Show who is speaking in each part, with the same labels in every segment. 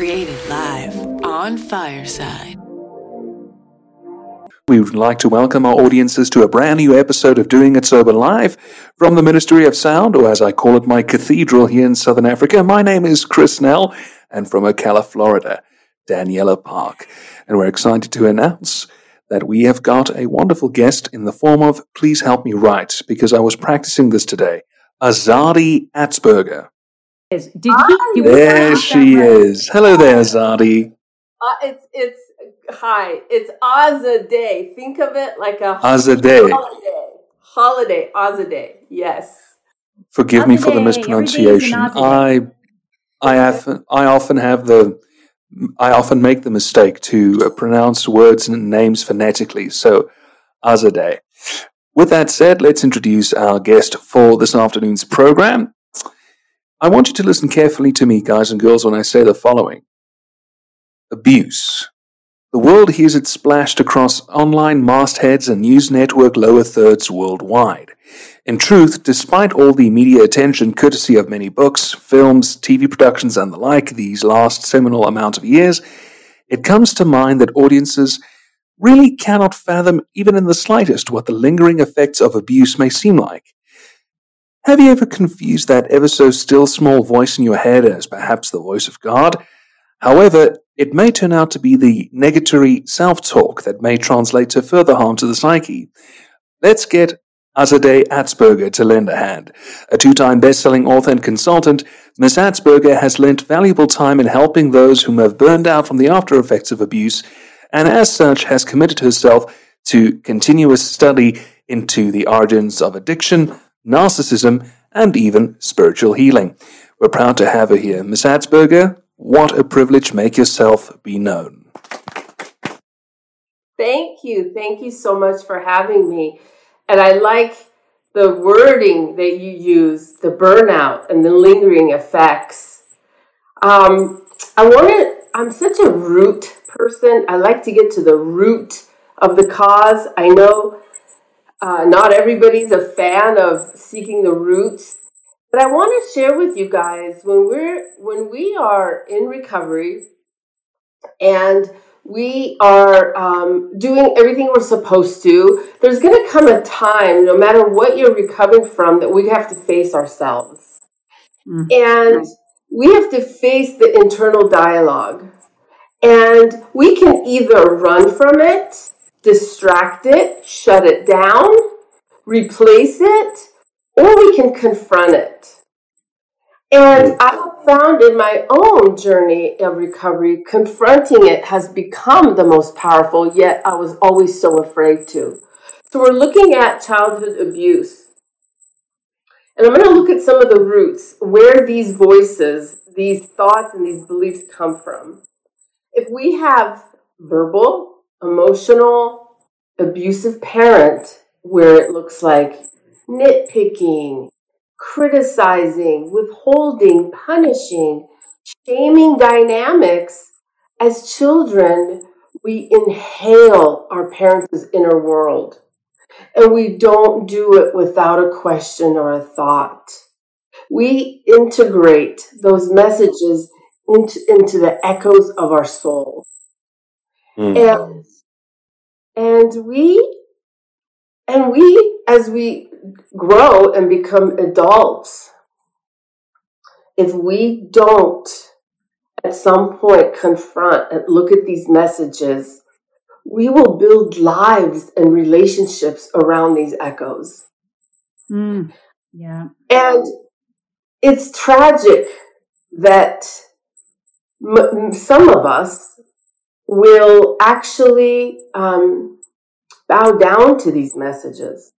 Speaker 1: Created live on Fireside.
Speaker 2: We would like to welcome our audiences to a brand new episode of Doing It Sober Live from the Ministry of Sound, or as I call it, my cathedral here in Southern Africa. My name is Chris Nell, and from Ocala, Florida, Daniela Park. And we're excited to announce that we have got a wonderful guest in the form of Please Help Me Write, because I was practicing this today, Azadi Atzberger.
Speaker 3: Did he,
Speaker 2: There she is. Hello there, Azadi.
Speaker 4: Uh, it's it's hi. It's Azadeh. Think of it like a
Speaker 2: Azadeh.
Speaker 4: holiday. Holiday. Azadeh. Yes.
Speaker 2: Forgive me for the mispronunciation.
Speaker 3: Every day is an
Speaker 2: I I often I often have the I often make the mistake to uh, pronounce words and names phonetically. So Azadeh. With that said, let's introduce our guest for this afternoon's program. I want you to listen carefully to me, guys and girls, when I say the following. Abuse. The world hears it splashed across online mastheads and news network lower thirds worldwide. In truth, despite all the media attention courtesy of many books, films, TV productions, and the like these last seminal amount of years, it comes to mind that audiences really cannot fathom even in the slightest what the lingering effects of abuse may seem like. Have you ever confused that ever so still small voice in your head as perhaps the voice of God? However, it may turn out to be the negatory self talk that may translate to further harm to the psyche. Let's get Azadeh Atzberger to lend a hand. A two time best selling author and consultant, Ms. Atzberger has lent valuable time in helping those whom have burned out from the after effects of abuse, and as such has committed herself to continuous study into the origins of addiction, narcissism, and even spiritual healing. We're proud to have her here. Ms. Atzberger, what a privilege. Make yourself be known.
Speaker 4: Thank you. Thank you so much for having me. And I like the wording that you use, the burnout and the lingering effects. Um, I want to, I'm such a root person. I like to get to the root of the cause. I know uh, not everybody's a fan of seeking the roots, but I want to share with you guys when we're when we are in recovery and we are um, doing everything we're supposed to. There's going to come a time, no matter what you're recovering from, that we have to face ourselves, and we have to face the internal dialogue. And we can either run from it, distract it, shut it down, replace it, or we can confront it. And I have found in my own journey of recovery, confronting it has become the most powerful, yet I was always so afraid to. So we're looking at childhood abuse. And I'm going to look at some of the roots, where these voices, these thoughts, and these beliefs come from. If we have verbal, emotional, abusive parent, where it looks like nitpicking, criticizing, withholding, punishing, shaming dynamics, as children, we inhale our parents' inner world. And we don't do it without a question or a thought. We integrate those messages into, into the echoes of our soul. Hmm. And, and we, and we, as we grow and become adults, if we don't at some point confront and look at these messages, we will build lives and relationships around these echoes.
Speaker 3: Mm, yeah.
Speaker 4: And it's tragic that m- some of us will actually um, bow down to these messages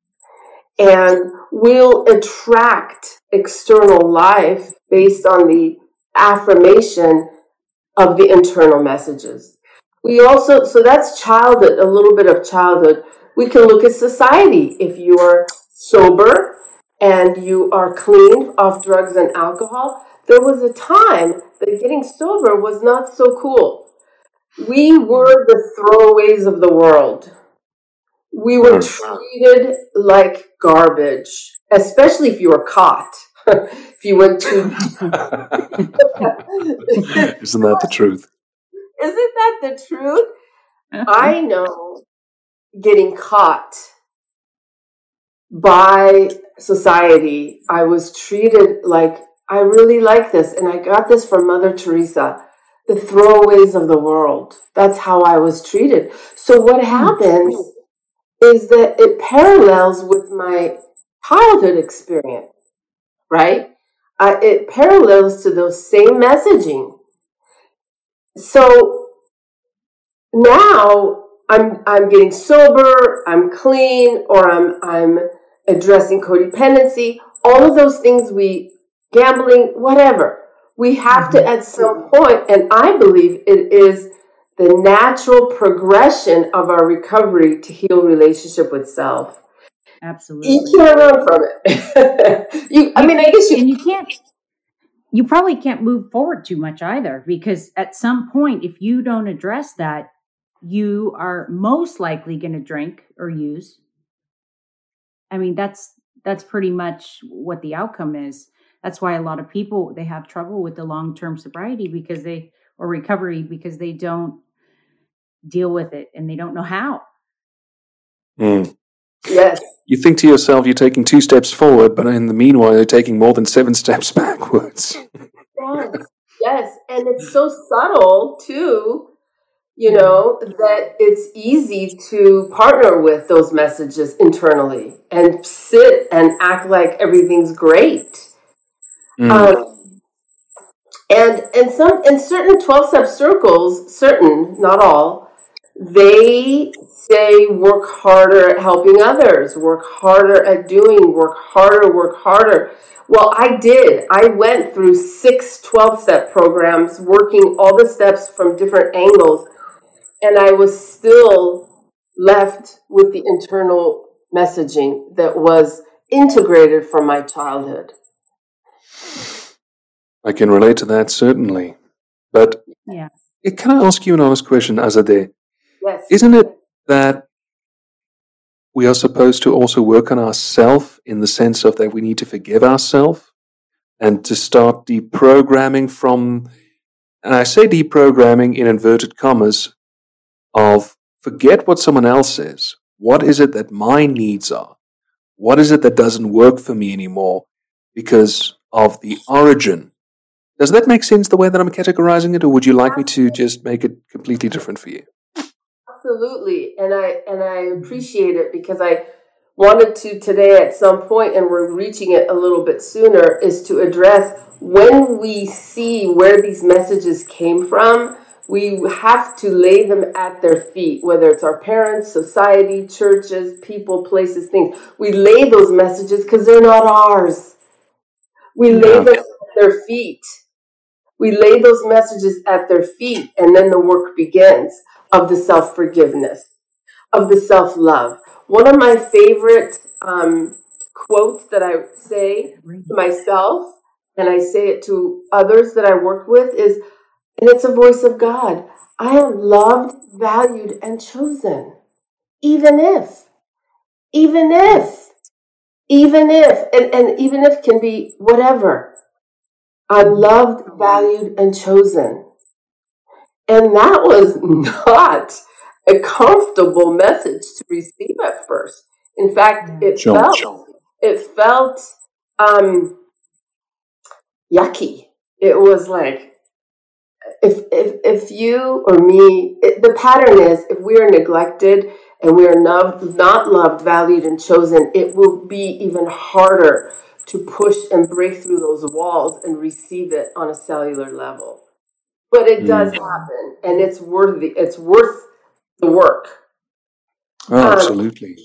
Speaker 4: and will attract external life based on the affirmation of the internal messages. We also, so that's childhood, a little bit of childhood. We can look at society. If you are sober and you are clean of drugs and alcohol, there was a time that getting sober was not so cool. We were the throwaways of the world. We were oh, treated like garbage, especially if you were caught. if you went to
Speaker 2: Isn't that the truth?
Speaker 4: Isn't that the truth? Uh-huh. I know getting caught by society, I was treated like I really like this, and I got this from Mother Teresa the throwaways of the world. That's how I was treated. So, what hmm. happens is that it parallels with my childhood experience, right? Uh, it parallels to those same messaging. So now I'm I'm getting sober, I'm clean, or I'm I'm addressing codependency. All of those things we gambling, whatever. We have to at some point, and I believe it is the natural progression of our recovery to heal relationship with self.
Speaker 3: Absolutely.
Speaker 4: You can't run from it. you, I mean, I guess you.
Speaker 3: and you can't you probably can't move forward too much either because at some point if you don't address that you are most likely going to drink or use i mean that's that's pretty much what the outcome is that's why a lot of people they have trouble with the long-term sobriety because they or recovery because they don't deal with it and they don't know how
Speaker 2: Mm.
Speaker 4: Yes.
Speaker 2: You think to yourself you're taking two steps forward, but in the meanwhile you're taking more than seven steps backwards.
Speaker 4: Yes. Yes. And it's so subtle, too, you know, that it's easy to partner with those messages internally and sit and act like everything's great.
Speaker 2: Mm.
Speaker 4: Um, and and some in certain 12 step circles, certain, not all, they say work harder at helping others, work harder at doing, work harder, work harder. Well, I did. I went through six 12 step programs, working all the steps from different angles, and I was still left with the internal messaging that was integrated from my childhood.
Speaker 2: I can relate to that certainly. But
Speaker 3: yeah
Speaker 2: can I ask you an honest question, Azadeh?
Speaker 4: Yes.
Speaker 2: Isn't it that we are supposed to also work on ourselves in the sense of that we need to forgive ourselves and to start deprogramming from, and I say deprogramming in inverted commas, of forget what someone else says. What is it that my needs are? What is it that doesn't work for me anymore because of the origin? Does that make sense the way that I'm categorizing it, or would you like me to just make it completely different for you?
Speaker 4: Absolutely, and I and I appreciate it because I wanted to today at some point, and we're reaching it a little bit sooner, is to address when we see where these messages came from. We have to lay them at their feet, whether it's our parents, society, churches, people, places, things. We lay those messages because they're not ours. We lay
Speaker 2: Yeah.
Speaker 4: them at their feet. We lay those messages at their feet, and then the work begins of the self forgiveness, of the self love. One of my favorite um, quotes that I say to myself, and I say it to others that I work with, is, and it's a voice of God I am loved, valued, and chosen. Even if, even if, even if, and, and even if can be whatever. I'm loved, valued, and chosen. And that was not a comfortable message to receive at first. In fact, it
Speaker 2: Sure,
Speaker 4: felt
Speaker 2: sure.
Speaker 4: it felt um, yucky. It was like if if if you or me, it, the pattern is if we are neglected and we are not not loved, valued, and chosen, it will be even harder to push and break through those walls and receive it on a cellular level. But it does happen, and it's worthy. It's worth the work.
Speaker 2: Oh,
Speaker 4: Um,
Speaker 2: absolutely.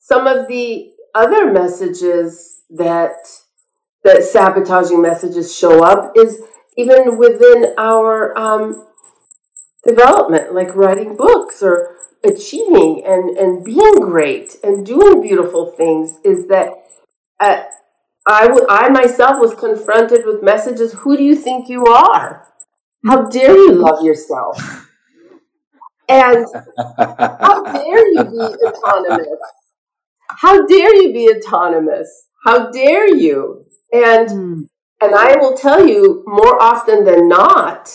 Speaker 4: Some of the other messages that that sabotaging messages show up is even within our um, development, like writing books or achieving and, and being great and doing beautiful things. Is that uh, I, w- I myself was confronted with messages Who do you think you are? How dare you love yourself? And how dare you be autonomous? How dare you be autonomous? How dare you? And mm. and I will tell you more often than not,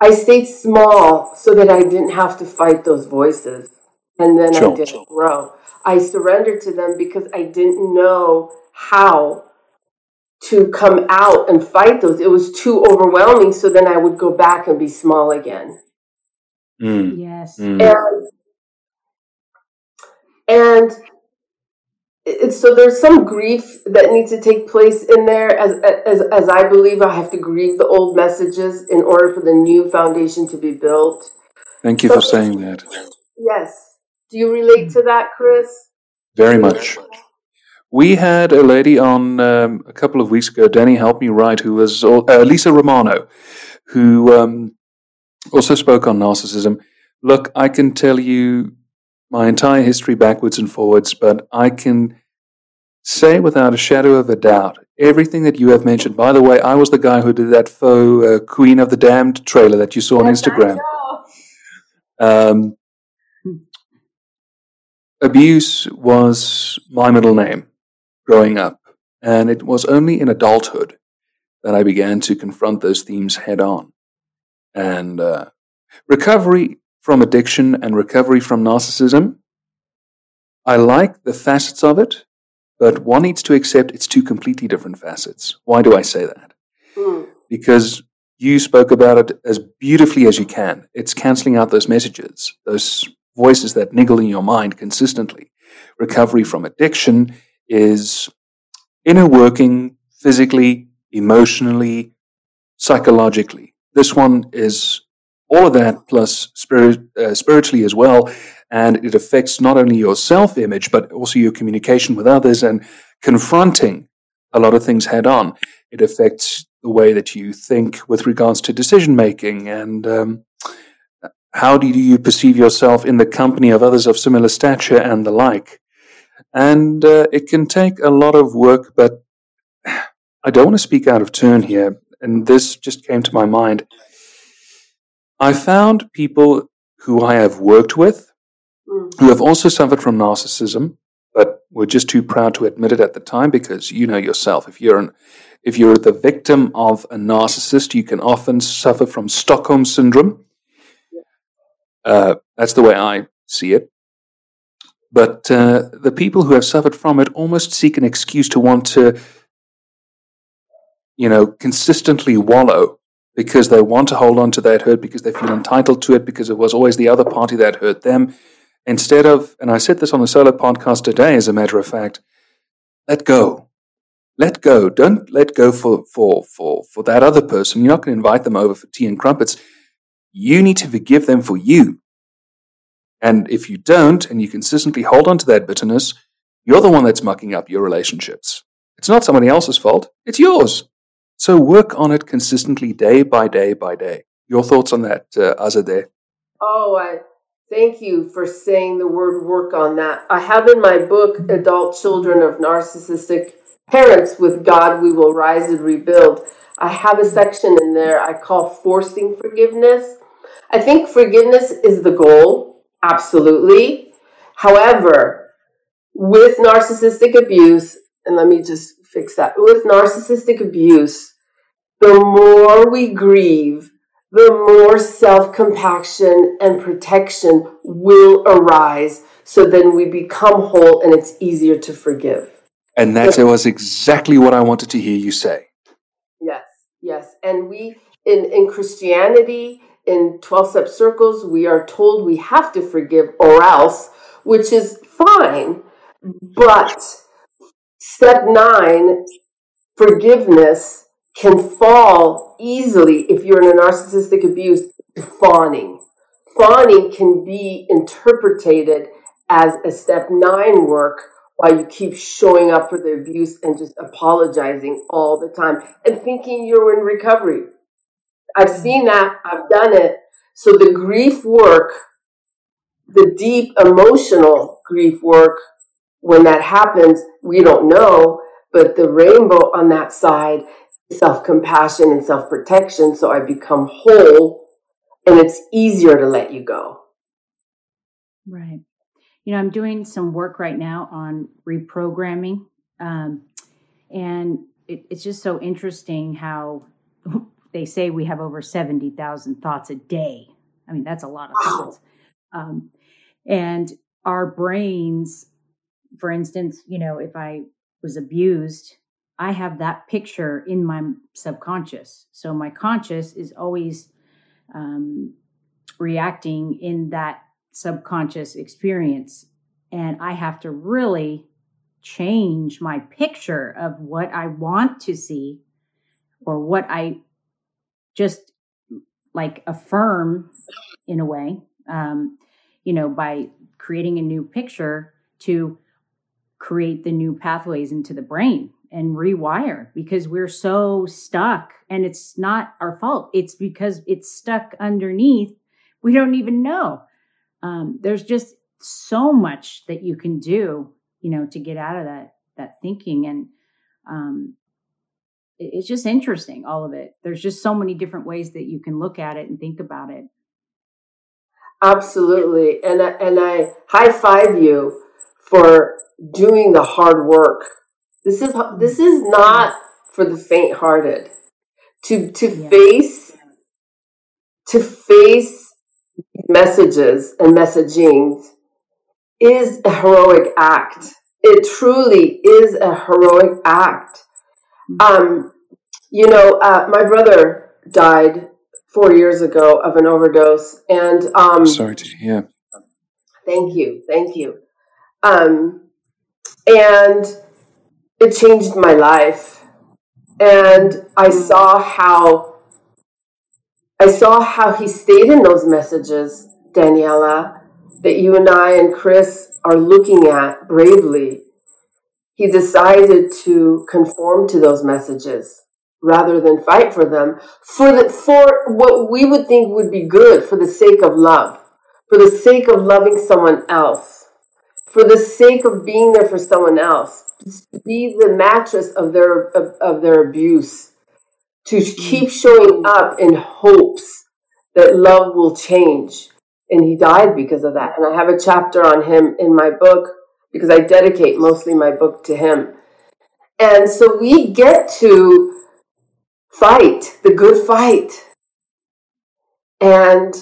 Speaker 4: I stayed small so that I didn't have to fight those voices. And then sure. I didn't grow. I surrendered to them because I didn't know how to come out and fight those. It was too overwhelming. So then I would go back and be small again.
Speaker 3: Mm. Yes.
Speaker 4: Mm. And, and it, so there's some grief that needs to take place in there as, as, as I believe I have to grieve the old messages in order for the new foundation to be built.
Speaker 2: Thank you so, for saying that.
Speaker 4: Yes. Do you relate to that, Chris?
Speaker 2: Very much. We had a lady on um, a couple of weeks ago, Danny helped me write, who was uh, Lisa Romano, who um, also spoke on narcissism. Look, I can tell you my entire history backwards and forwards, but I can say without a shadow of a doubt everything that you have mentioned. By the way, I was the guy who did that faux uh, Queen of the Damned trailer that you saw on Instagram. Um, abuse was my middle name growing up, and it was only in adulthood that I began to confront those themes head on. And uh, recovery from addiction and recovery from narcissism, I like the facets of it, but one needs to accept it's two completely different facets. Why do I say that? Mm. Because you spoke about it as beautifully as you can. It's canceling out those messages, those voices that niggle in your mind consistently. Recovery from addiction is inner working physically, emotionally, psychologically. This one is all of that plus spirit, uh, spiritually as well. And it affects not only your self image, but also your communication with others and confronting a lot of things head on. It affects the way that you think with regards to decision making and um, how do you perceive yourself in the company of others of similar stature and the like. And uh, it can take a lot of work, but I don't want to speak out of turn here. And this just came to my mind. I found people who I have worked with mm. who have also suffered from narcissism, but were just too proud to admit it at the time because you know yourself. If you're an, if you're the victim of a narcissist, you can often suffer from Stockholm syndrome. Uh, that's the way I see it. But uh, the people who have suffered from it almost seek an excuse to want to, you know, consistently wallow because they want to hold on to that hurt because they feel entitled to it because it was always the other party that hurt them. Instead of, and I said this on a solo podcast today, as a matter of fact, let go. Let go. Don't let go for, for, for, for that other person. You're not going to invite them over for tea and crumpets. You need to forgive them for you. And if you don't, and you consistently hold on to that bitterness, you're the one that's mucking up your relationships. It's not somebody else's fault, it's yours. So work on it consistently, day by day by day. Your thoughts on that, uh, Azadeh?
Speaker 4: Oh, I thank you for saying the word work on that. I have in my book, Adult Children of Narcissistic Parents with God We Will Rise and Rebuild. I have a section in there I call Forcing Forgiveness. I think forgiveness is the goal, absolutely. However, with narcissistic abuse, and let me just fix that, with narcissistic abuse, the more we grieve, the more self compassion and protection will arise. So then we become whole and it's easier to forgive.
Speaker 2: And that was exactly what I wanted to hear you say.
Speaker 4: Yes, yes. And we, in, in Christianity, in 12 step circles, we are told we have to forgive or else, which is fine. But step nine, forgiveness can fall easily if you're in a narcissistic abuse fawning. Fawning can be interpreted as a step nine work while you keep showing up for the abuse and just apologizing all the time and thinking you're in recovery. I've seen that, I've done it. So the grief work, the deep emotional grief work, when that happens, we don't know, but the rainbow on that side self compassion and self protection so I become whole and it's easier to let you go.
Speaker 3: Right. You know, I'm doing some work right now on reprogramming. Um, And it, it's just so interesting how they say we have over 70,000 thoughts a day. I mean, that's a lot of thoughts. Um, and our brains, for instance, you know, if I was abused, I have that picture in my subconscious. So my conscious is always um, reacting in that subconscious experience. And I have to really change my picture of what I want to see or what I just like affirm in a way, um, you know, by creating a new picture to create the new pathways into the brain and rewire because we're so stuck and it's not our fault. It's because it's stuck underneath. We don't even know. Um, there's just so much that you can do, you know, to get out of that that thinking and um, it's just interesting all of it. There's just so many different ways that you can look at it and think about it.
Speaker 4: Absolutely. And I, and I high five you for doing the hard work. This is this is not for the faint hearted to to yeah. face to face messages and messaging is a heroic act. It truly is a heroic act. Um, you know, uh, my brother died four years ago of an overdose, and um,
Speaker 2: sorry to hear.
Speaker 4: Thank you, thank you. Um, and it changed my life, and I saw how I saw how he stayed in those messages, Daniela, that you and I and Chris are looking at bravely, he decided to conform to those messages rather than fight for them for the, for what we would think would be good for the sake of love, for the sake of loving someone else, for the sake of being there for someone else, to be the mattress of their of, of their abuse, to keep showing up in hopes that love will change and he died because of that. And I have a chapter on him in my book because I dedicate mostly my book to him. And so we get to fight the good fight. And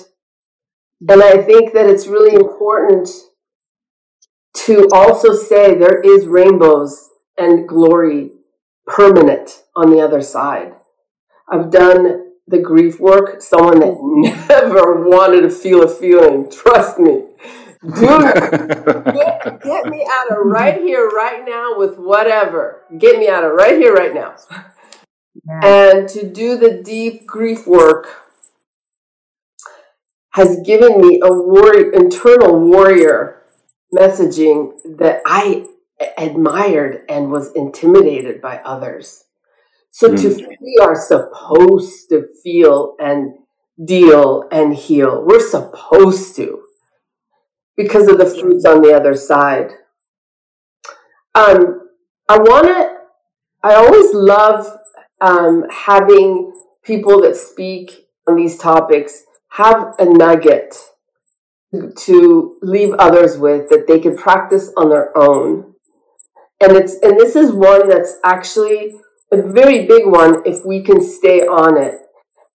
Speaker 4: and I think that it's really important to also say there is rainbows and glory permanent on the other side. I've done the grief work, someone that never wanted to feel a feeling. Trust me. Dude, get, get me out of right here, right now with whatever. Get me out of right here, right now. Yeah. And to do the deep grief work has given me a war- internal warrior messaging that I admired and was intimidated by others. So mm. to we are supposed to feel and deal and heal. We're supposed to because of the fruits on the other side. Um, I want to. I always love um, having people that speak on these topics have a nugget to leave others with that they can practice on their own. And it's and this is one that's actually a very big one if we can stay on it.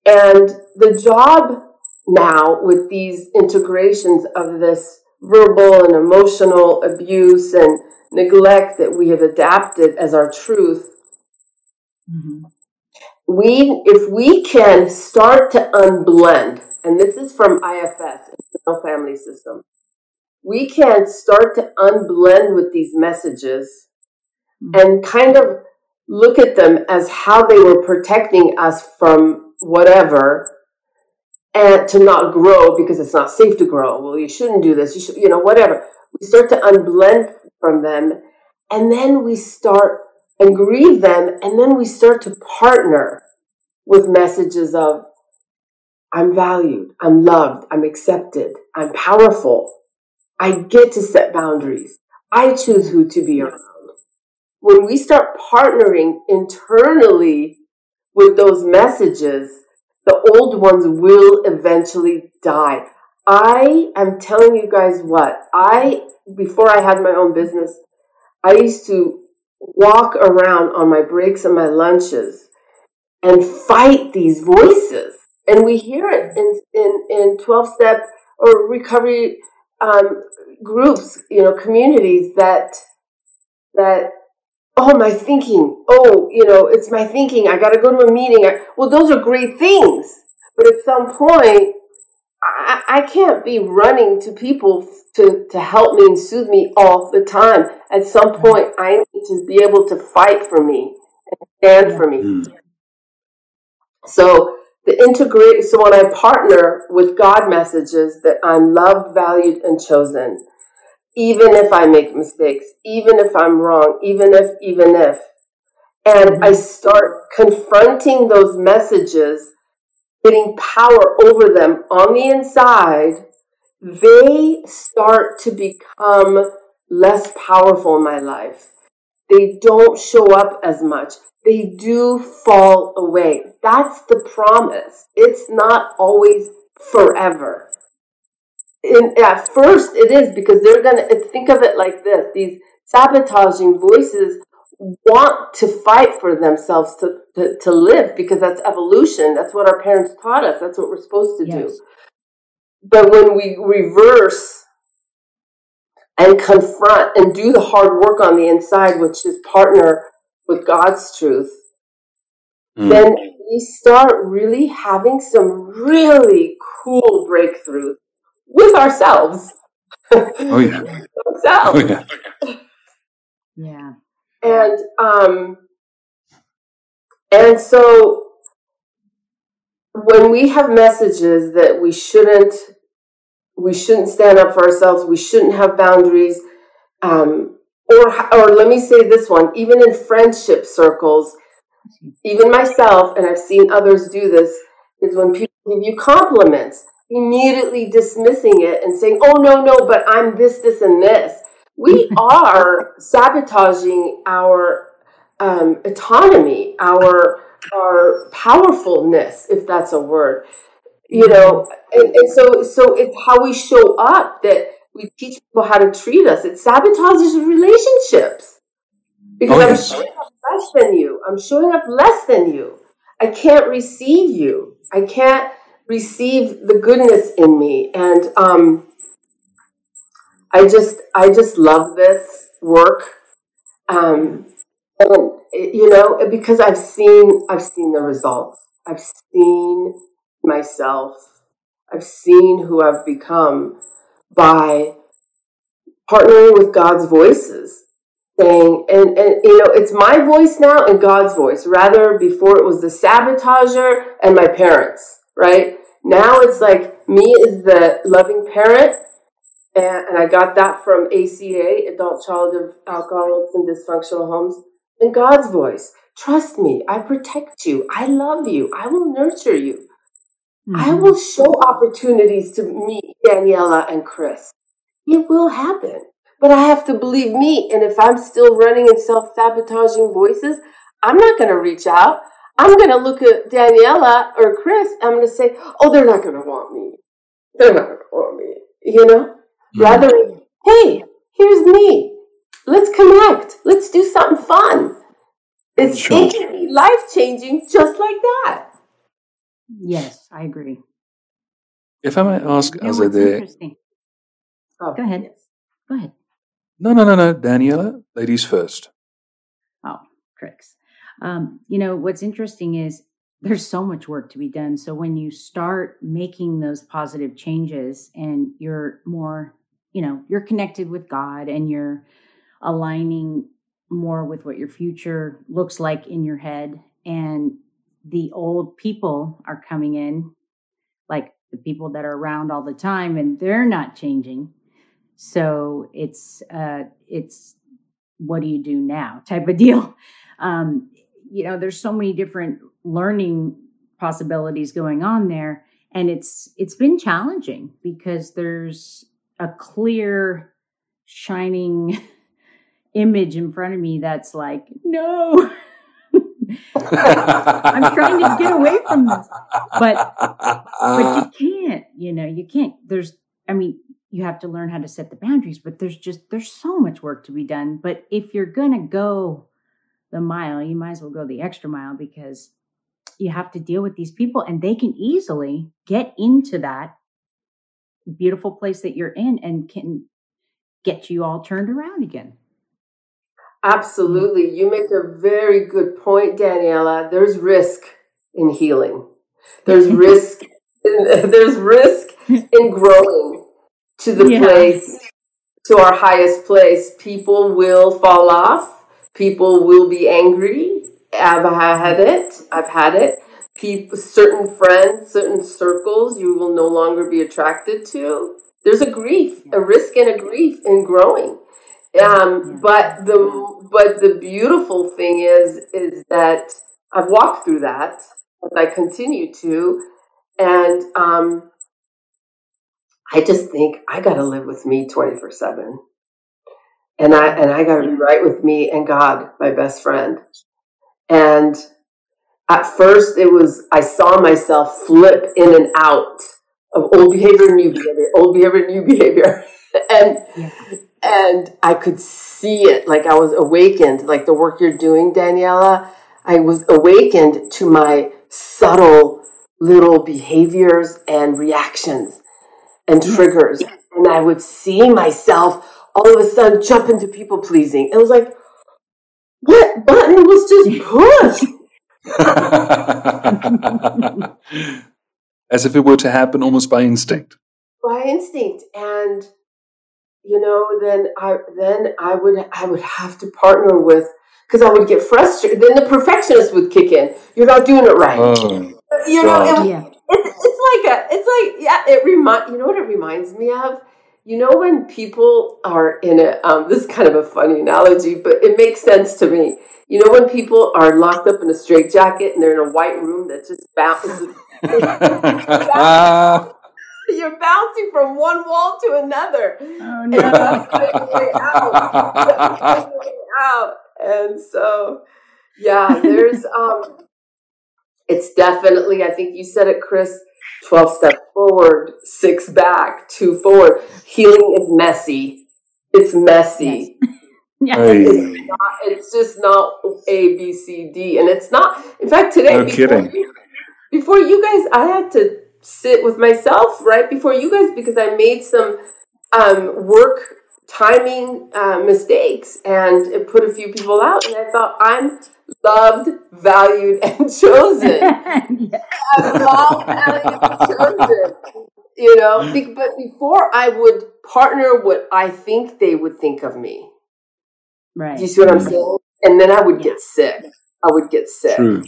Speaker 4: And the job now with these integrations of this verbal and emotional abuse and neglect that we have adapted as our truth, mm-hmm. we if we can start to unblend, and this is from IFS, Internal Family System, we can start to unblend with these messages mm-hmm. and kind of look at them as how they were protecting us from whatever and to not grow because it's not safe to grow. Well, you shouldn't do this. You should, you know, whatever. We start to unblend from them and then we start and grieve them and then we start to partner with messages of I'm valued, I'm loved, I'm accepted, I'm powerful. I get to set boundaries. I choose who to be around when we start partnering internally with those messages, the old ones will eventually die. I am telling you guys what, I, before I had my own business, I used to walk around on my breaks and my lunches and fight these voices. And we hear it in, in, in 12 step or recovery um, groups, you know, communities that, that, oh, my thinking, oh, you know, it's my thinking. I got to go to a meeting. I, well, those are great things. But at some point, I, I can't be running to people to, to help me and soothe me all the time. At some point, I need to be able to fight for me and stand for me. Mm. So the integrate. So when I partner with God messages that I'm loved, valued, and chosen, even if I make mistakes, even if I'm wrong, even if, even if, and mm-hmm. I start confronting those messages getting power over them on the inside, they start to become less powerful in my life. They don't show up as much. They do fall away. That's the promise. It's not always forever. In, at first, it is because they're going to think of it like this these sabotaging voices want to fight for themselves to, to, to, live because that's evolution. That's what our parents taught us. That's what we're supposed to yes. do. But when we reverse and confront and do the hard work on the inside, which is partner with God's truth, mm. then we start really having some really cool breakthroughs with ourselves.
Speaker 2: Oh yeah.
Speaker 4: ourselves. Oh
Speaker 3: yeah. yeah.
Speaker 4: And um, and so when we have messages that we shouldn't we shouldn't stand up for ourselves, we shouldn't have boundaries, um, or or let me say this one, even in friendship circles, even myself, and I've seen others do this, is when people give you compliments, immediately dismissing it and saying, "Oh no, no, but I'm this, this, and this." we are sabotaging our um, autonomy, our our powerfulness, if that's a word. You know, and, and so so it's how we show up that we teach people how to treat us. It sabotages relationships because oh, yes. I'm showing up less than you. I'm showing up less than you. I can't receive you. I can't receive the goodness in me, and um, I just I just love this work. Um, and you know, because I've seen I've seen the results. I've seen myself. I've seen who I've become by partnering with God's voices, saying, and, and you know, it's my voice now and God's voice. Rather, before it was the sabotager and my parents, right? Now it's like me is the loving parent and, and I got that from ACA, Adult Child of Alcoholics and Dysfunctional Homes, and God's voice. Trust me, I protect you. I love you. I will nurture you. Mm-hmm. I will show opportunities to meet Daniela and Chris. It will happen. But I have to believe me. And if I'm still running in self sabotaging voices, I'm not going to reach out. I'm going to look at Daniela or Chris. I'm going to say, oh, they're not going to want me. They're not going to want me. You know? Mm-hmm. Rather, hey, here's me. Let's connect. Let's do something fun. It's sure. it can be life changing just like that.
Speaker 3: Yes, I agree.
Speaker 2: If I may ask, as a
Speaker 3: interesting. Oh, Go ahead. Yes. Go ahead.
Speaker 2: No, no, no, no, Daniela. Ladies first.
Speaker 3: Oh, tricks. Um, you know what's interesting is there's so much work to be done. So when you start making those positive changes and you're more you know you're connected with god and you're aligning more with what your future looks like in your head and the old people are coming in like the people that are around all the time and they're not changing so it's uh it's what do you do now type of deal um you know there's so many different learning possibilities going on there and it's it's been challenging because there's a clear, shining image in front of me that's like, no. I'm trying to get away from this. But but you can't, you know, you can't. There's I mean, you have to learn how to set the boundaries, but there's just there's so much work to be done. But if you're gonna go the mile, you might as well go the extra mile because you have to deal with these people and they can easily get into that beautiful place that you're in and can get you all turned around again.
Speaker 4: Absolutely. You make a very good point, Daniela. There's risk in healing. There's risk in, there's risk in growing to the place to our highest place. People will fall off. People will be angry. I've had it. I've had it. People, certain friends, certain circles, you will no longer be attracted to. There's a grief, a risk and a grief in growing. Um, but the but the beautiful thing is is that I've walked through that, and I continue to, and um, I just think I got to live with me twenty four seven, and I and I got to be right with me and God, my best friend. And at first, it was I saw myself flip in and out of old behavior, new behavior, old behavior, new behavior, and and I could see it like I was awakened, like the work you're doing, Daniela. I was awakened to my subtle little behaviors and reactions and mm. triggers. And I would see myself all of a sudden jump into people pleasing. It was like, what button was just
Speaker 2: pushed? As if it were to happen almost by instinct.
Speaker 4: By instinct. And you know, then I then I would I would have to partner with because I would get frustrated. Then the perfectionist would kick in. You're not doing it right. Oh, you know, it, yeah. it's it's like a it's like yeah. It remind you know what it reminds me of. You know when people are in a um, this is kind of a funny analogy, but it makes sense to me. You know when people are locked up in a straitjacket and they're in a white room that just bounces. you're bouncing from one wall to another. Oh no! And out. out. And so, yeah, there's um, it's definitely. I think you said it, Chris. Twelve steps forward, six back, two forward. Healing is messy. It's messy. Yes. It's, not, it's just not A, B, C, D. And it's not, in fact, today,
Speaker 2: no before, kidding.
Speaker 4: before you guys, I had to sit with myself right before you guys because I made some um, work timing uh, mistakes and it put a few people out. And I thought, I'm loved, valued, and chosen. I'm loved, valued, and chosen. You know, but before I would partner what I think they would think of me.
Speaker 3: Right.
Speaker 4: Do you see what I'm saying? And then I would get sick. I would get sick.
Speaker 2: True.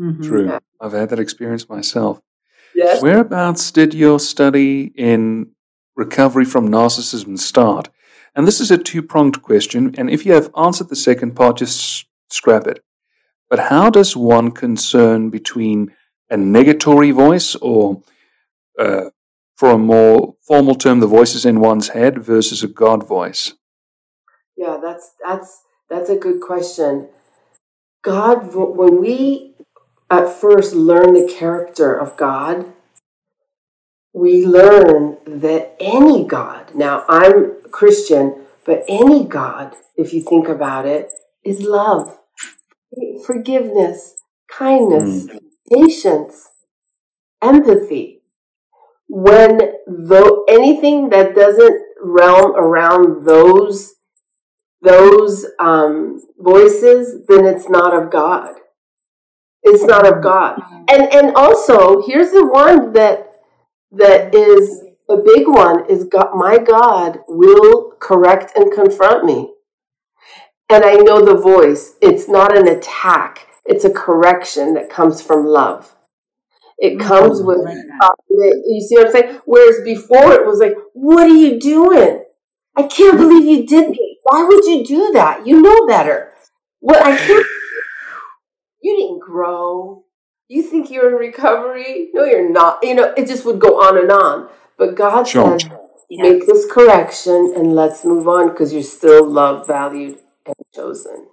Speaker 2: Mm-hmm. True. Yeah. I've had that experience myself. Yes. Whereabouts did your study in recovery from narcissism start? And this is a two pronged question. And if you have answered the second part, just scrap it. But how does one concern between a negatory voice or, uh, for a more formal term, the voices in one's head versus a God voice?
Speaker 4: Yeah, that's that's that's a good question. God, when we at first learn the character of God, we learn that any God, now I'm Christian, but any God, if you think about it, is love, forgiveness, kindness, mm. patience, empathy. When though anything that doesn't realm around those those um, voices, then it's not of God. It's not of God. And and also, here's the one that that is a big one is God my God will correct and confront me. And I know the voice. It's not an attack. It's a correction that comes from love. It comes with, uh, you see what I'm saying? Whereas before it was like, what are you doing? I can't believe you did this. Why would you do that? You know better. What I can't you didn't grow. You think you're in recovery? No, you're not. You know, it just would go on and on. But God sure. said, make this correction and let's move on because you're still loved, valued, and chosen.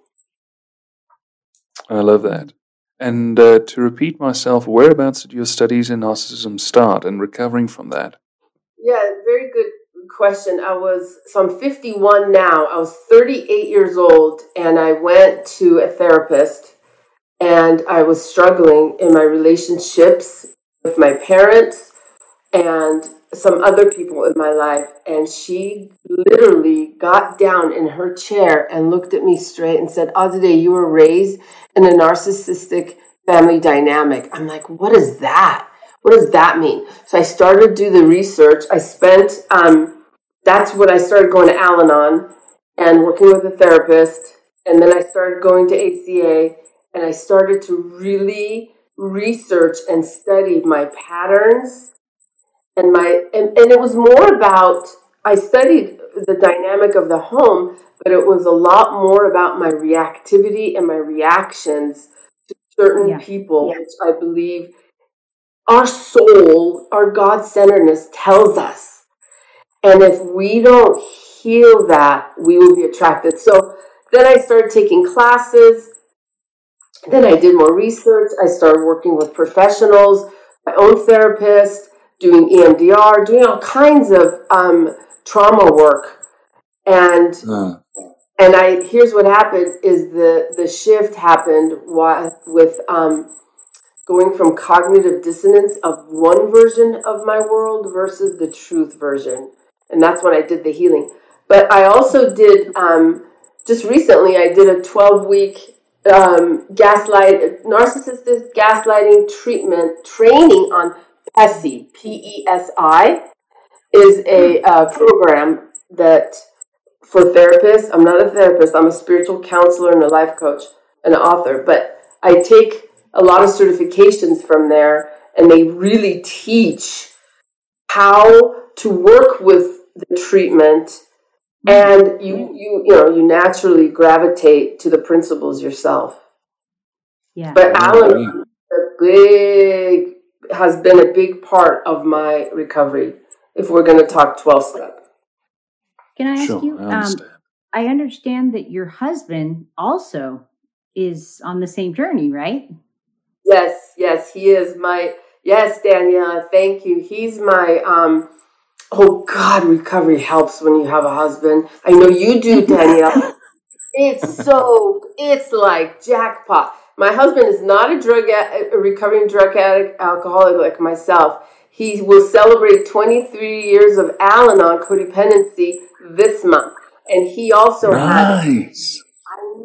Speaker 2: I love that. And uh, to repeat myself, whereabouts did your studies in narcissism start and recovering from that?
Speaker 4: Yeah, very good, question. I was, so I'm 51 now. I was 38 years old and I went to a therapist and I was struggling in my relationships with my parents and some other people in my life. And she literally got down in her chair and looked at me straight and said, Azadeh, you were raised in a narcissistic family dynamic. I'm like, what is that? What does that mean? So I started to do the research. I spent, um, that's when I started going to Al Anon and working with a therapist. And then I started going to ACA and I started to really research and study my patterns and my and, and it was more about I studied the dynamic of the home, but it was a lot more about my reactivity and my reactions to certain yeah. people, yeah. which I believe our soul, our God centeredness tells us. And if we don't heal that, we will be attracted. So then I started taking classes. Then I did more research. I started working with professionals, my own therapist, doing EMDR, doing all kinds of um, trauma work. And uh. and I here's what happened is the the shift happened with um, going from cognitive dissonance of one version of my world versus the truth version. And that's when I did the healing. But I also did, um, just recently, I did a 12 week um, gaslight, narcissistic gaslighting treatment training on PESI, P E S I, is a uh, program that for therapists, I'm not a therapist, I'm a spiritual counselor and a life coach and an author, but I take a lot of certifications from there, and they really teach how to work with the treatment and you you you know you naturally gravitate to the principles yourself. Yeah. But Al-Anon a big has been a big part of my recovery if we're going to talk 12 step
Speaker 3: can i ask sure, you I understand. Um, I understand that your husband also is on the same journey right
Speaker 4: Yes, yes, he is my yes, Daniela. Thank you. He's my um. Oh God, recovery helps when you have a husband. I know you do, Danielle. it's so it's like jackpot. My husband is not a drug a recovering drug addict, alcoholic like myself. He will celebrate 23 years of Al-Anon codependency this month, and he also
Speaker 2: nice. Has,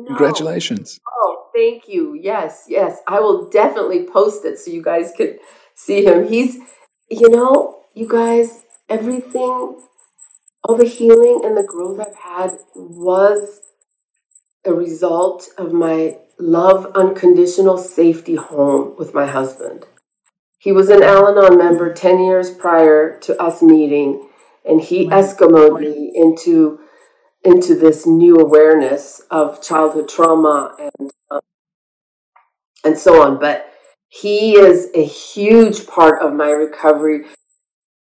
Speaker 2: Congratulations.
Speaker 4: Oh, thank you. Yes, yes. I will definitely post it so you guys can see him. He's, you know, you guys, everything, all the healing and the growth I've had was a result of my love unconditional safety home with my husband. He was an Al Anon member 10 years prior to us meeting, and he Eskimoed me into into this new awareness of childhood trauma and um, and so on. But he is a huge part of my recovery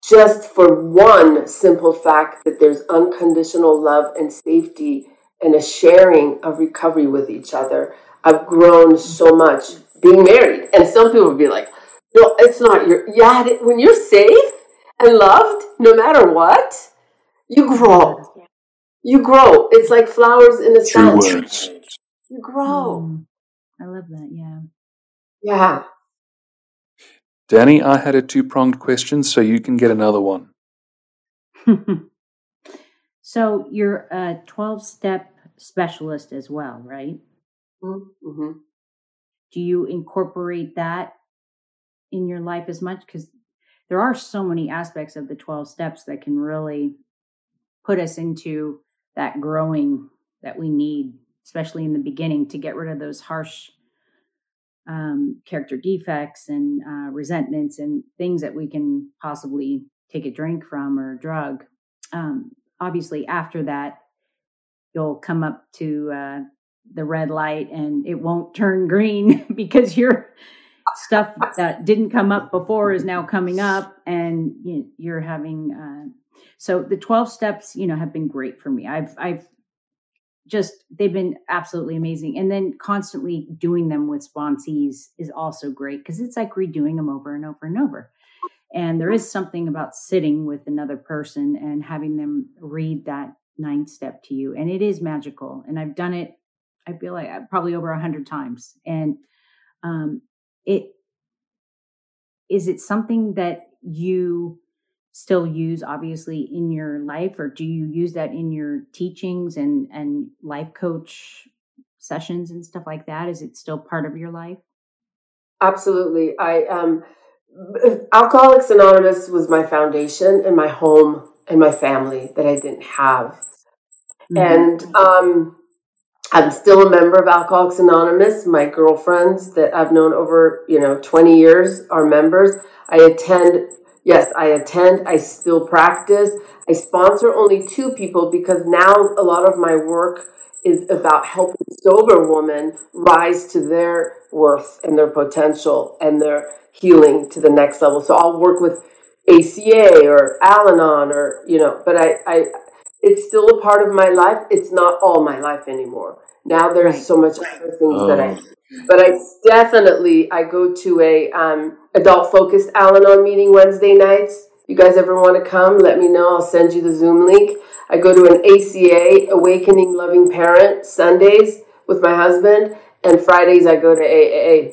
Speaker 4: just for one simple fact that there's unconditional love and safety and a sharing of recovery with each other. I've grown so much being married. And some people would be like, no, it's not your, yeah, when you're safe and loved, no matter what, you grow you grow. It's like flowers in the sun. words. You grow.
Speaker 3: Mm, I love that. Yeah.
Speaker 4: Yeah.
Speaker 2: Danny, I had a two pronged question, so you can get another one.
Speaker 3: so you're a 12 step specialist as well, right? Mm-hmm. Do you incorporate that in your life as much? Because there are so many aspects of the 12 steps that can really put us into that growing that we need, especially in the beginning, to get rid of those harsh um, character defects and uh, resentments and things that we can possibly take a drink from or drug. Um, obviously, after that, you'll come up to uh, the red light and it won't turn green because your stuff that didn't come up before is now coming up and you are having uh, so the 12 steps, you know, have been great for me. I've I've just they've been absolutely amazing. And then constantly doing them with sponsees is also great because it's like redoing them over and over and over. And there is something about sitting with another person and having them read that ninth step to you. And it is magical. And I've done it, I feel like uh, probably over a hundred times. And um, it is it something that you still use obviously in your life or do you use that in your teachings and and life coach sessions and stuff like that is it still part of your life
Speaker 4: absolutely i um alcoholics anonymous was my foundation and my home and my family that i didn't have mm-hmm. and um i'm still a member of alcoholics anonymous my girlfriends that i've known over you know 20 years are members i attend Yes, I attend. I still practice. I sponsor only two people because now a lot of my work is about helping sober women rise to their worth and their potential and their healing to the next level. So I'll work with ACA or Al-Anon or, you know, but I, I, it's still a part of my life. It's not all my life anymore. Now there's right. so much other things oh. that I oh. But I definitely I go to a um, adult focused Al-Anon meeting Wednesday nights. You guys ever want to come? Let me know. I'll send you the Zoom link. I go to an ACA Awakening Loving Parent Sundays with my husband, and Fridays I go to AA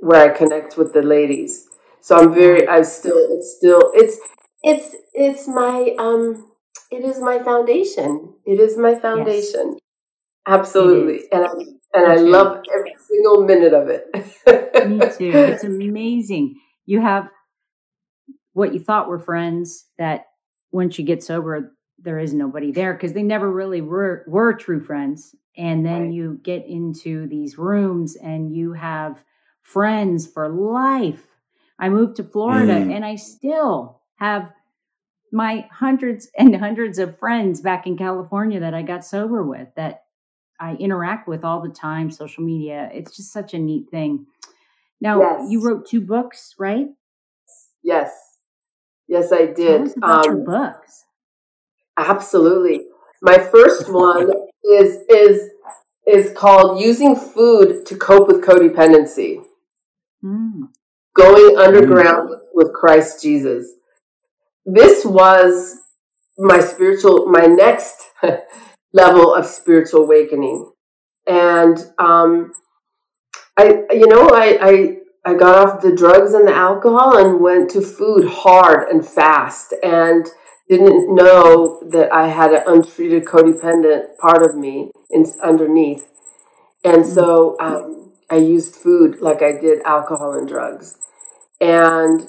Speaker 4: where I connect with the ladies. So I'm very I still it's still it's it's it's my um it is my foundation. It is my foundation. Yes. Absolutely. And I and I love every single minute of it.
Speaker 3: Me too. It's amazing. You have what you thought were friends that once you get sober, there is nobody there because they never really were, were true friends. And then right. you get into these rooms and you have friends for life. I moved to Florida mm. and I still have my hundreds and hundreds of friends back in California that I got sober with that I interact with all the time, social media. It's just such a neat thing. Now, yes. you wrote two books, right?
Speaker 4: Yes. Yes, I did.
Speaker 3: Tell us about um, your books.
Speaker 4: Absolutely. My first one is is is called Using Food to Cope with Codependency. Mm. Going underground mm. with Christ Jesus. This was my spiritual my next level of spiritual awakening. And um, I, you know, I, I I got off the drugs and the alcohol and went to food hard and fast, and didn't know that I had an untreated codependent part of me in, underneath. And so um, I used food like I did alcohol and drugs. And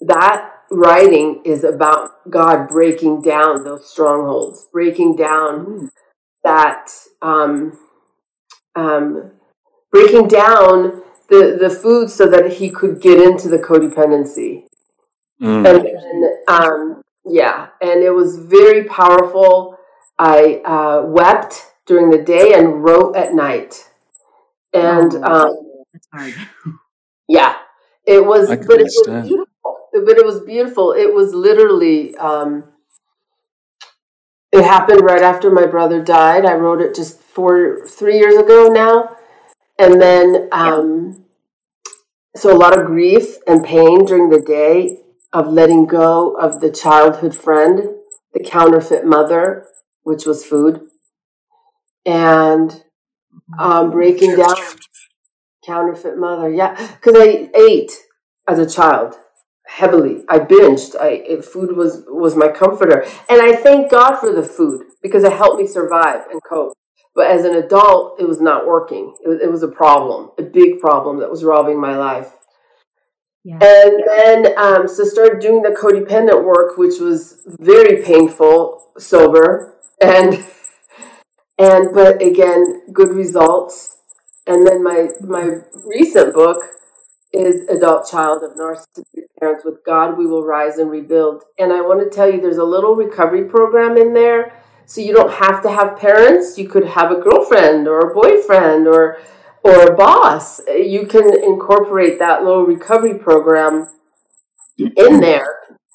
Speaker 4: that writing is about God breaking down those strongholds, breaking down mm that um, um, breaking down the, the food so that he could get into the codependency. Mm. And, and um, yeah, and it was very powerful. I uh, wept during the day and wrote at night. And oh, um, yeah, it was, but it was beautiful. But it was beautiful. It was literally um, it happened right after my brother died. I wrote it just four, three years ago now. And then, um, so a lot of grief and pain during the day of letting go of the childhood friend, the counterfeit mother, which was food, and um, breaking down counterfeit mother. Yeah, because I ate as a child heavily. I binged. I food was was my comforter, and I thank God for the food because it helped me survive and cope. But as an adult, it was not working. It was, it was a problem, a big problem that was robbing my life. Yeah. And then, um, so started doing the codependent work, which was very painful, sober, and and but again, good results. And then my my recent book is adult child of narcissistic parents with God we will rise and rebuild. And I want to tell you there's a little recovery program in there. So you don't have to have parents. You could have a girlfriend or a boyfriend or or a boss. You can incorporate that little recovery program in there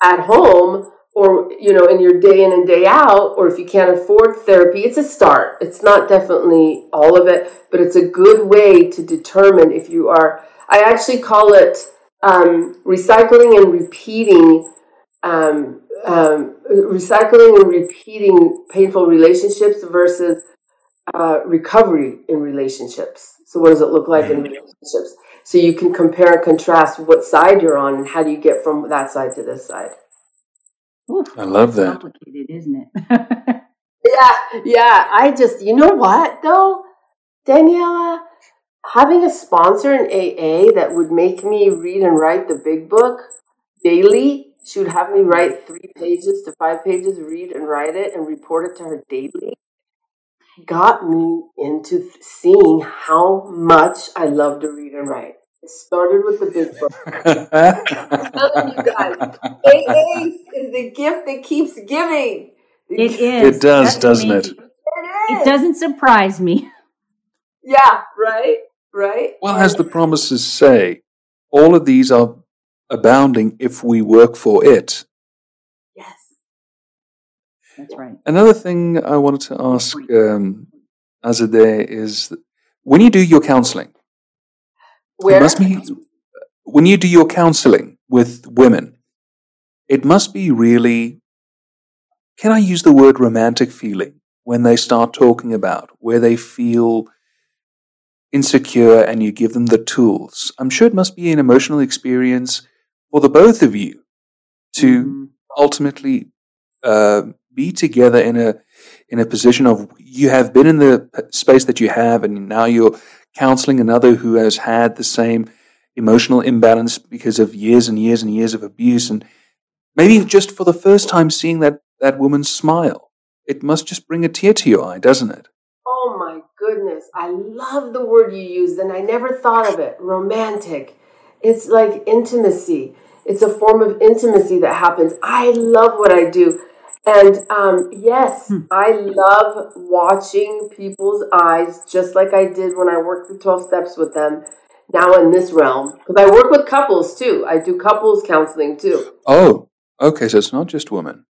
Speaker 4: at home or you know in your day in and day out or if you can't afford therapy it's a start it's not definitely all of it but it's a good way to determine if you are I actually call it um, recycling and repeating, um, um, recycling and repeating painful relationships versus uh, recovery in relationships. So, what does it look like in relationships? So you can compare and contrast what side you're on and how do you get from that side to this side.
Speaker 3: Oof,
Speaker 2: I love that.
Speaker 3: Complicated, isn't it?
Speaker 4: yeah, yeah. I just, you know what though, Daniela, having a sponsor in AA that would make me read and write the big book daily. She would have me write three pages to five pages, read and write it, and report it to her daily. Got me into seeing how much I love to read and write. It started with the big book. I'm telling you guys, AA is the gift that keeps giving.
Speaker 3: It is.
Speaker 2: It does,
Speaker 3: That's
Speaker 2: doesn't it?
Speaker 4: It is.
Speaker 3: It doesn't surprise me.
Speaker 4: Yeah, right, right.
Speaker 2: Well, as the promises say, all of these are abounding if we work for it.
Speaker 4: Yes.
Speaker 3: That's right.
Speaker 2: Another thing I wanted to ask um, Azadeh is that when you do your counseling,
Speaker 4: Where?
Speaker 2: it must be when you do your counseling with women, it must be really. Can I use the word romantic feeling when they start talking about where they feel insecure and you give them the tools? I'm sure it must be an emotional experience for the both of you to
Speaker 3: Mhm.
Speaker 2: ultimately uh, be together in a in a position of you have been in the space that you have, and now you're counseling another who has had the same emotional imbalance because of years and years and years of abuse, and maybe just for the first time seeing that that woman smile, it must just bring a tear to your eye, doesn't it?
Speaker 4: My goodness. I love the word you used and I never thought of it. Romantic. It's like intimacy. It's a form of intimacy that happens. I love what I do. And um, yes, I love watching people's eyes, just like I did when I worked the 12 steps with them, now in this realm. Because I work with couples too. I do couples counseling too.
Speaker 2: Oh, okay, so it's not just women.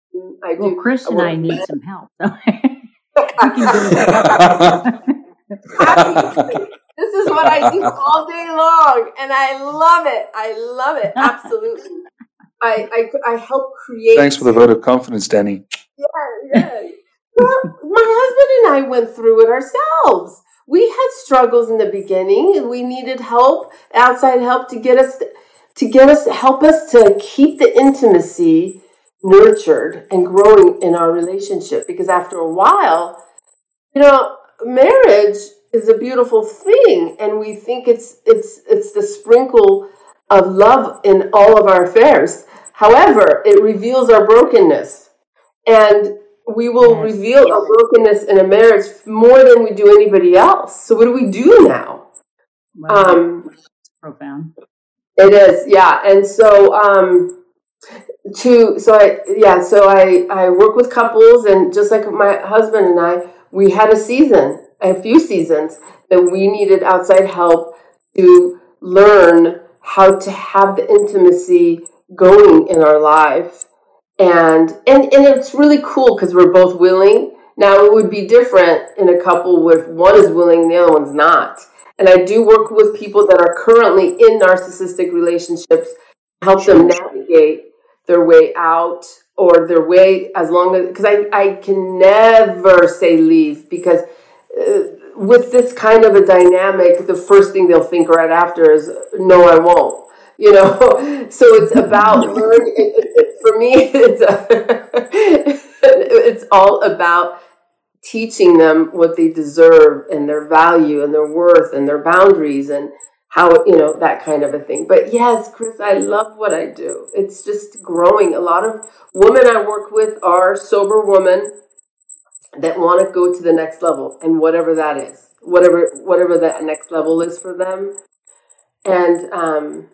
Speaker 4: I do.
Speaker 3: Well, Chris and
Speaker 4: work
Speaker 3: I need some help.
Speaker 4: this is what I do all day long, and I love it. I love it absolutely. I I, I help create.
Speaker 2: Thanks for the vote of confidence, Danny.
Speaker 4: Yeah, yeah. well, my husband and I went through it ourselves. We had struggles in the beginning, and we needed help, outside help, to get us to get us help us to keep the intimacy nurtured and growing in our relationship. Because after a while, you know, marriage is a beautiful thing, and we think it's it's it's the sprinkle of love in all of our affairs. However, it reveals our brokenness, and we will
Speaker 3: Yes.
Speaker 4: reveal our brokenness in a marriage more than we do anybody else. So, what do we do now?
Speaker 3: Wow,
Speaker 4: Um,
Speaker 3: profound.
Speaker 4: it is, yeah. And so, um, to so I yeah, so I I work with couples, and just like my husband and I, we had a season, a few seasons that we needed outside help to learn how to have the intimacy going in our life, and and and it's really cool because we're both willing. Now it would be different in a couple where one is willing, and the other one's not. And I do work with people that are currently in narcissistic relationships, help them navigate their way out or their way as long as, because I, I can never say leave because uh, with this kind of a dynamic, the first thing they'll think right after is, no, I won't. You know, so it's about learning. It, it, it, for me, it's a, it's all about teaching them what they deserve and their value and their worth and their boundaries and how you know that kind of a thing. But yes chris i love what i do. It's just growing. A lot of women i work with are sober women that want to go to the next level and whatever that is whatever whatever that next level is for them. And um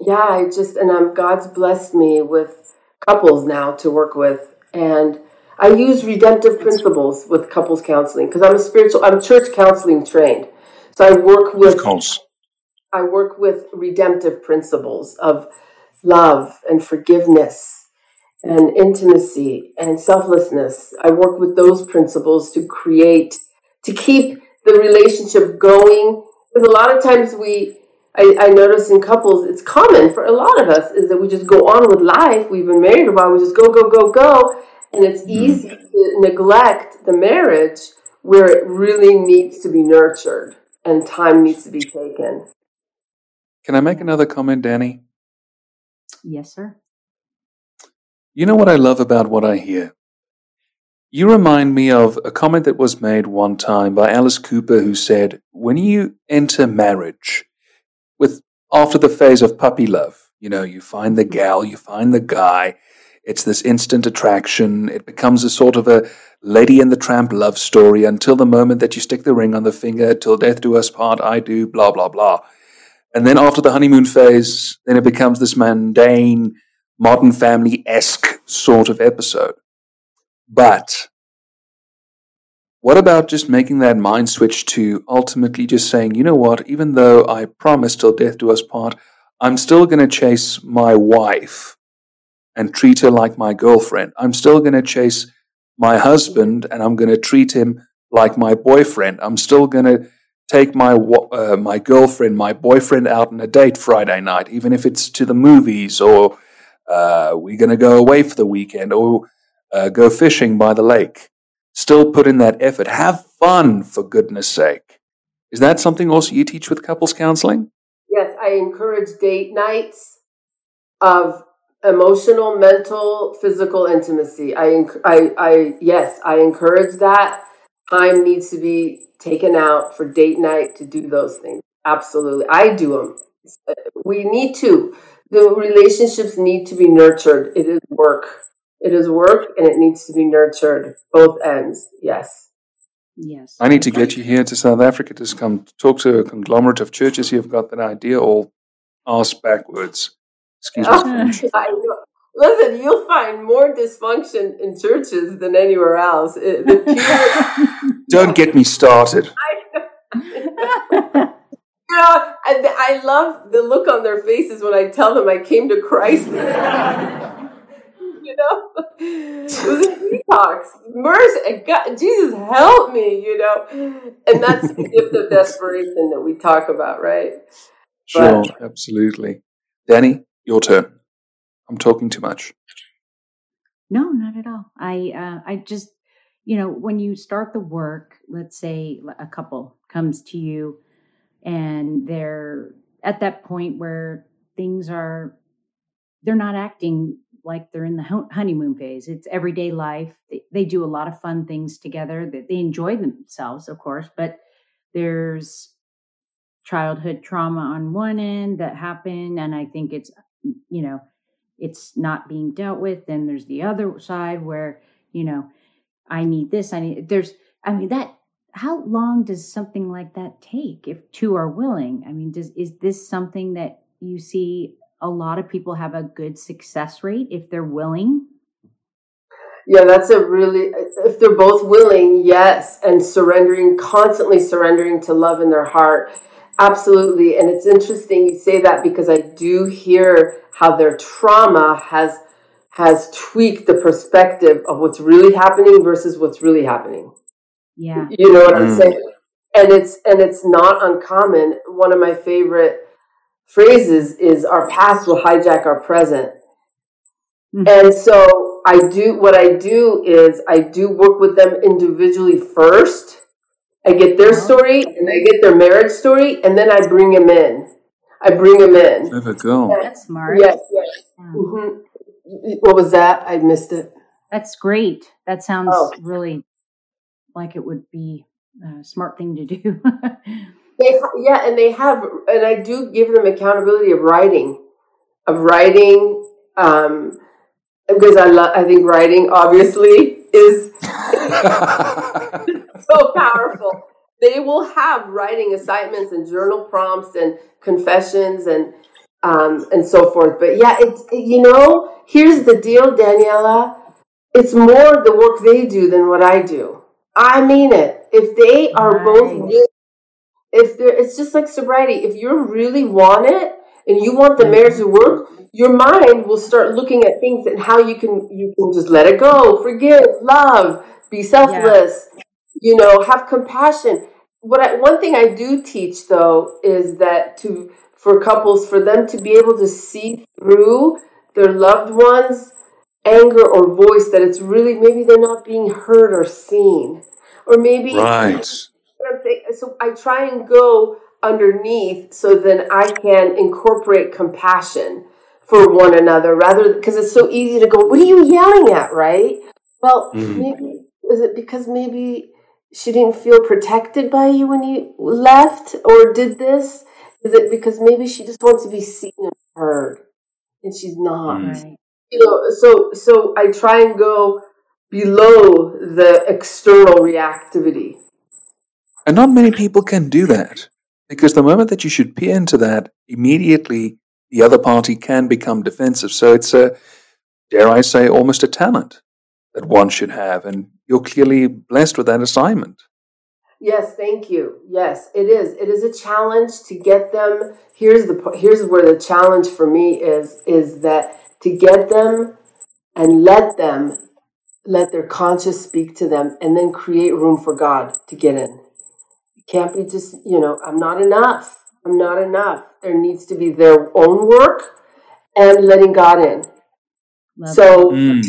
Speaker 4: yeah i just and i'm god's blessed me with couples now to work with. And I use redemptive principles with couples counseling because I'm a spiritual, I'm church counseling trained. So I work with. I work with redemptive principles of love and forgiveness and intimacy and selflessness. I work with those principles to create, to keep the relationship going. Because a lot of times we, I, I notice in couples, it's common for a lot of us is that we just go on with life. We've been married a while, we just go, go, go, go. And it's mm-hmm. easy to neglect the marriage where it really needs to be nurtured and time needs to be taken.
Speaker 2: Can I make another comment, Danny?
Speaker 3: Yes, sir.
Speaker 2: You know what I love about what I hear? You remind me of a comment that was made one time by Alice Cooper, who said, When you enter marriage, with after the phase of puppy love, you know, you find the gal, you find the guy, it's this instant attraction, it becomes a sort of a lady and the tramp love story until the moment that you stick the ring on the finger, till death do us part, I do, blah, blah, blah. And then after the honeymoon phase, then it becomes this mundane, modern family esque sort of episode. But what about just making that mind switch to ultimately just saying, you know what, even though I promise till death do us part, I'm still going to chase my wife and treat her like my girlfriend. I'm still going to chase my husband and I'm going to treat him like my boyfriend. I'm still going to take my uh, my girlfriend, my boyfriend out on a date Friday night, even if it's to the movies or uh, we're going to go away for the weekend or uh, go fishing by the lake. Still put in that effort. Have fun, for goodness sake. Is that something also you teach with couples counseling?
Speaker 4: Yes, I encourage date nights of emotional, mental, physical intimacy. I, I, I, yes, I encourage that. Time needs to be taken out for date night to do those things. Absolutely. I do them. We need to. The relationships need to be nurtured. It is work. It is work and it needs to be nurtured, both ends. Yes.
Speaker 3: Yes.
Speaker 2: I need to get you here to South Africa to come talk to a conglomerate of churches who've got that idea all ass backwards. Excuse me.
Speaker 4: Listen, you'll find more dysfunction in churches than anywhere else.
Speaker 2: Don't get me started.
Speaker 4: You know, I, I love the look on their faces when I tell them I came to Christ. you know, it was a detox. Mercy, God, Jesus, help me, you know, and that's the gift of desperation that we talk about, right?
Speaker 2: Sure, but, absolutely. Danny, your turn. I'm talking too much.
Speaker 3: No, not at all. I uh, I just you know when you start the work, let's say a couple comes to you and they're at that point where things are they're not acting like they're in the honeymoon phase. It's everyday life. They, they do a lot of fun things together. They, they enjoy themselves of course but there's childhood trauma on one end that happened and i think it's you know it's not being dealt with. Then there's the other side where you know i need this i need there's i mean that how long does something like that take if two are willing? I mean, does is this something that you see a lot of people have a good success rate if they're willing?
Speaker 4: Yeah, that's a really if they're both willing, yes, and surrendering, constantly surrendering to love in their heart. Absolutely. And it's interesting you say that because I do hear how their trauma has has tweaked the perspective of what's really happening versus what's really happening.
Speaker 3: Yeah.
Speaker 4: You know what mm. I'm saying? And it's and it's not uncommon. One of my favorite phrases is our past will hijack our present. Mm. And so I do what I do is I do work with them individually first. I get their uh-huh. story and I get their marriage story and then I bring them in. I bring them in.
Speaker 2: There we go.
Speaker 3: That's smart.
Speaker 4: Yes, yes. Yeah. Mm-hmm. What was that? I missed it.
Speaker 3: That's great. That sounds oh. really like it would be a smart thing to do.
Speaker 4: they, yeah, and they have, and I do give them accountability of writing, of writing, um, because I love. I think writing obviously is so powerful. They will have writing assignments and journal prompts and confessions and um, and so forth. But yeah, it's you know, here's the deal, Daniela. It's more the work they do than what I do. I mean it. If they are both, if they're, it's just like sobriety. If you really want it and you want the mm-hmm. marriage to work, your mind will start looking at things and how you can you can just let it go, forgive, love, be selfless. Yeah. You know, have compassion. What I, one thing I do teach though is that to for couples for them to be able to see through their loved ones anger or voice that it's really maybe they're not being heard or seen. Or maybe
Speaker 2: right.
Speaker 4: so i try and go underneath so then i can incorporate compassion for one another rather because it's so easy to go what are you yelling at? Right? Well mm. maybe is it because maybe she didn't feel protected by you when you left or did this is it because maybe she just wants to be seen and heard and she's not mm you know, so so I try and go below the external reactivity.
Speaker 2: And not many people can do that because the moment that you should peer into that, immediately the other party can become defensive. So it's a, dare I say, almost a talent that one should have, and you're clearly blessed with that assignment.
Speaker 4: Yes, thank you. Yes, it is. It is a challenge to get them. Here's the here's where the challenge for me is is that to get them and let them let their conscience speak to them and then create room for God to get in. It can't be just, you know, I'm not enough. I'm not enough. There needs to be their own work and letting God in. Love so mm.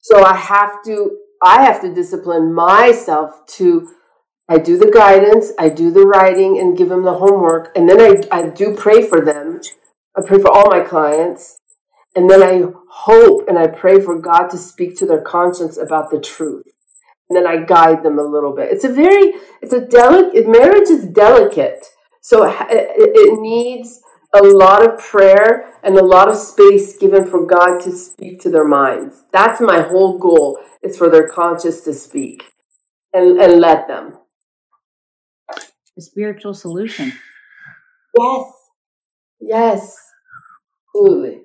Speaker 4: so I have to I have to discipline myself to I do the guidance, I do the writing and give them the homework, and then I, I do pray for them. I pray for all my clients. And then I hope and I pray for God to speak to their conscience about the truth. And then I guide them a little bit. It's a very, it's a delicate, marriage is delicate. So it, it needs a lot of prayer and a lot of space given for God to speak to their minds. That's my whole goal is for their conscience to speak and, and let them.
Speaker 3: The spiritual solution.
Speaker 4: Yes. Yes. Absolutely.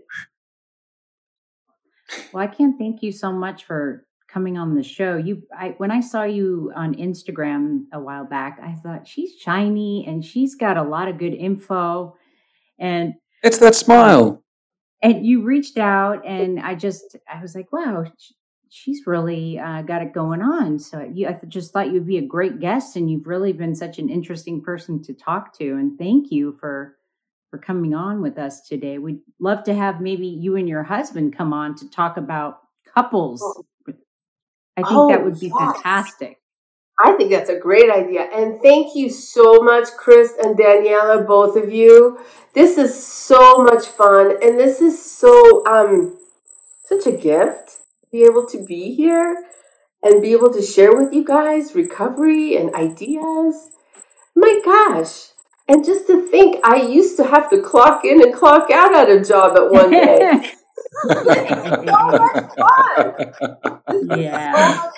Speaker 3: Well, I can't thank you so much for coming on the show. You, I, when I saw you on Instagram a while back, I thought she's shiny and she's got a lot of good info, and
Speaker 2: it's that smile.
Speaker 3: And you reached out, and I just, I was like, wow, she's really uh, got it going on. So you, I just thought you'd be a great guest, and you've really been such an interesting person to talk to. And thank you for for coming on with us today. We'd love to have maybe you and your husband come on to talk about couples. Oh. I think oh, that would be yes. fantastic.
Speaker 4: I think that's a great idea. And thank you so much, Chris and Daniela, both of you. This is so much fun. And this is so, um, such a gift be able to be here and be able to share with you guys recovery and ideas. My gosh, and just to think, I used to have to clock in and clock out at a job at one day. so yeah. So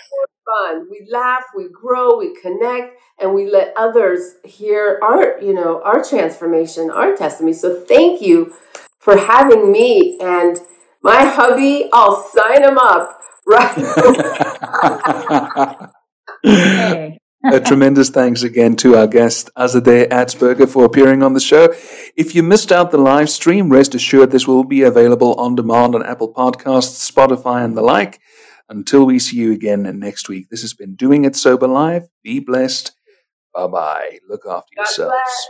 Speaker 4: fun. We laugh, we grow, we connect, and we let others hear our, you know, our transformation, our testimony. So thank you for having me and my hubby. I'll sign him up
Speaker 2: right. a tremendous thanks again to our guest, Azadeh Atzberger, for appearing on the show. If you missed out the live stream, rest assured this will be available on demand on Apple Podcasts, Spotify, and the like. Until we see you again next week, this has been Doing It Sober Live. Be blessed. Bye bye. Look after God yourselves. Bless.